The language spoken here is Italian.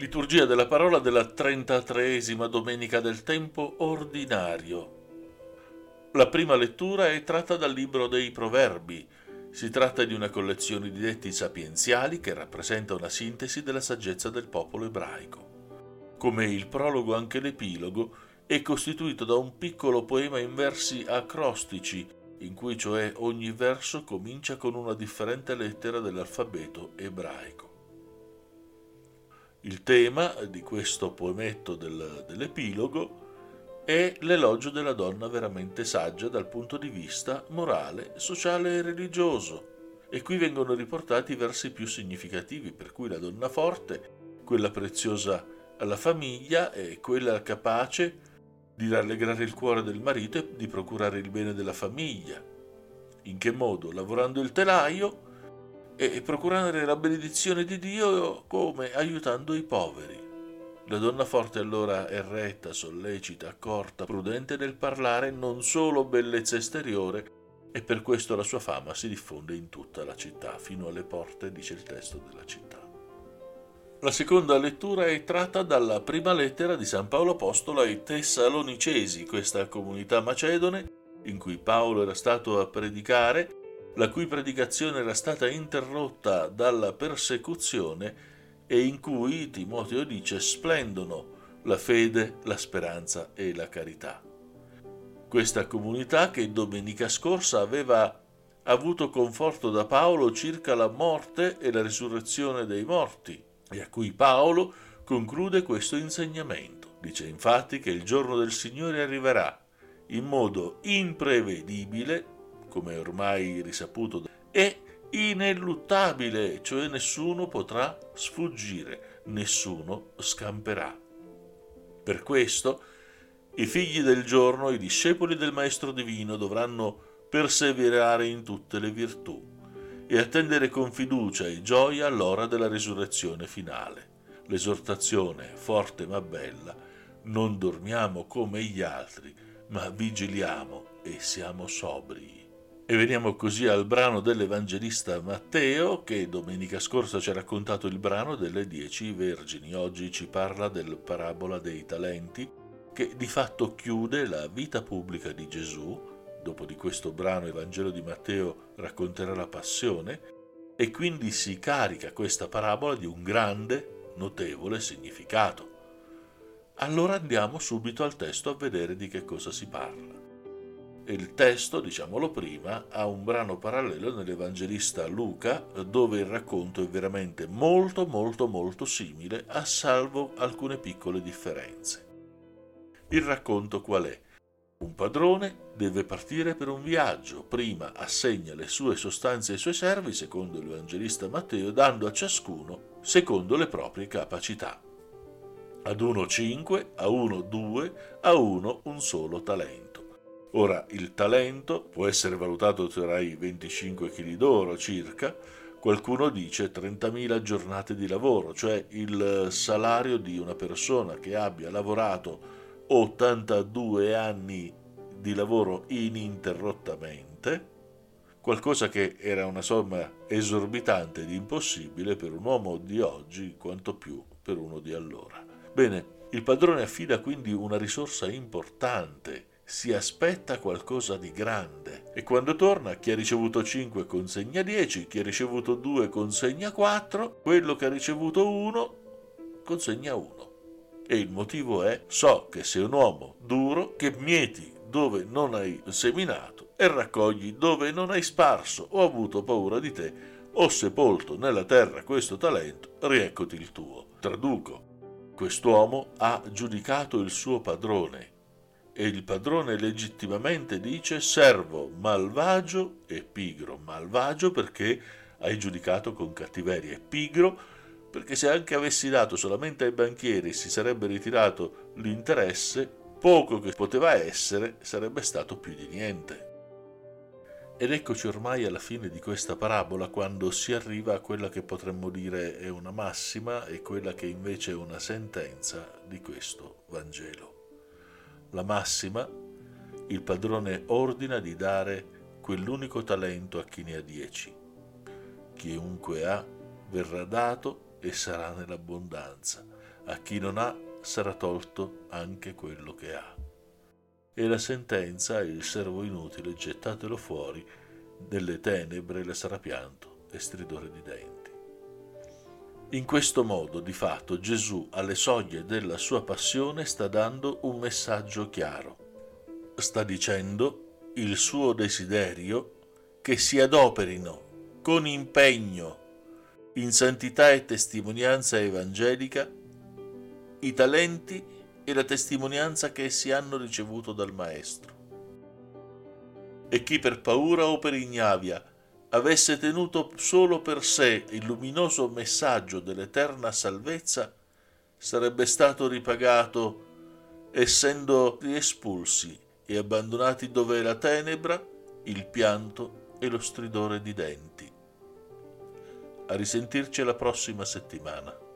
Liturgia della parola della 33esima domenica del tempo ordinario. La prima lettura è tratta dal libro dei Proverbi. Si tratta di una collezione di detti sapienziali che rappresenta una sintesi della saggezza del popolo ebraico. Come il prologo anche l'epilogo è costituito da un piccolo poema in versi acrostici, in cui cioè ogni verso comincia con una differente lettera dell'alfabeto ebraico. Il tema di questo poemetto del, dell'epilogo è l'elogio della donna veramente saggia dal punto di vista morale, sociale e religioso. E qui vengono riportati i versi più significativi, per cui la donna forte, quella preziosa alla famiglia e quella capace di rallegrare il cuore del marito e di procurare il bene della famiglia. In che modo? Lavorando il telaio e procurare la benedizione di Dio come aiutando i poveri. La donna forte allora è retta, sollecita, accorta, prudente nel parlare, non solo bellezza esteriore, e per questo la sua fama si diffonde in tutta la città, fino alle porte, dice il testo della città. La seconda lettura è tratta dalla prima lettera di San Paolo Apostolo ai Tessalonicesi, questa comunità macedone in cui Paolo era stato a predicare la cui predicazione era stata interrotta dalla persecuzione e in cui, Timoteo dice, splendono la fede, la speranza e la carità. Questa comunità che domenica scorsa aveva avuto conforto da Paolo circa la morte e la risurrezione dei morti e a cui Paolo conclude questo insegnamento. Dice infatti che il giorno del Signore arriverà in modo imprevedibile come ormai risaputo, è ineluttabile, cioè nessuno potrà sfuggire, nessuno scamperà. Per questo i figli del giorno, i discepoli del Maestro Divino dovranno perseverare in tutte le virtù e attendere con fiducia e gioia l'ora della risurrezione finale. L'esortazione, forte ma bella, non dormiamo come gli altri, ma vigiliamo e siamo sobri. E veniamo così al brano dell'Evangelista Matteo che domenica scorsa ci ha raccontato il brano delle dieci vergini. Oggi ci parla del parabola dei talenti che di fatto chiude la vita pubblica di Gesù. Dopo di questo brano il Vangelo di Matteo racconterà la passione e quindi si carica questa parabola di un grande, notevole significato. Allora andiamo subito al testo a vedere di che cosa si parla il testo, diciamolo prima, ha un brano parallelo nell'Evangelista Luca dove il racconto è veramente molto molto molto simile a salvo alcune piccole differenze. Il racconto qual è? Un padrone deve partire per un viaggio, prima assegna le sue sostanze ai suoi servi, secondo l'Evangelista Matteo, dando a ciascuno secondo le proprie capacità. Ad uno cinque, a uno due, a uno un solo talento. Ora, il talento può essere valutato tra i 25 kg d'oro circa, qualcuno dice 30.000 giornate di lavoro, cioè il salario di una persona che abbia lavorato 82 anni di lavoro ininterrottamente, qualcosa che era una somma esorbitante ed impossibile per un uomo di oggi, quanto più per uno di allora. Bene, il padrone affida quindi una risorsa importante si aspetta qualcosa di grande e quando torna chi ha ricevuto 5 consegna 10, chi ha ricevuto 2 consegna 4, quello che ha ricevuto 1 consegna 1. E il motivo è so che sei un uomo duro che mieti dove non hai seminato e raccogli dove non hai sparso o avuto paura di te ho sepolto nella terra questo talento, rieccoti il tuo. Traduco. Quest'uomo ha giudicato il suo padrone e il padrone legittimamente dice servo malvagio e pigro. Malvagio perché hai giudicato con cattiveria e pigro perché se anche avessi dato solamente ai banchieri si sarebbe ritirato l'interesse, poco che poteva essere sarebbe stato più di niente. Ed eccoci ormai alla fine di questa parabola quando si arriva a quella che potremmo dire è una massima e quella che invece è una sentenza di questo Vangelo la massima, il padrone ordina di dare quell'unico talento a chi ne ha dieci. Chiunque ha verrà dato e sarà nell'abbondanza. a chi non ha sarà tolto anche quello che ha. E la sentenza è il servo inutile, gettatelo fuori, delle tenebre le sarà pianto e stridore di denti. In questo modo, di fatto, Gesù alle soglie della sua passione sta dando un messaggio chiaro. Sta dicendo il suo desiderio che si adoperino con impegno in santità e testimonianza evangelica i talenti e la testimonianza che essi hanno ricevuto dal Maestro. E chi per paura o per ignavia avesse tenuto solo per sé il luminoso messaggio dell'eterna salvezza, sarebbe stato ripagato essendo riespulsi e abbandonati dove la tenebra, il pianto e lo stridore di denti. A risentirci la prossima settimana.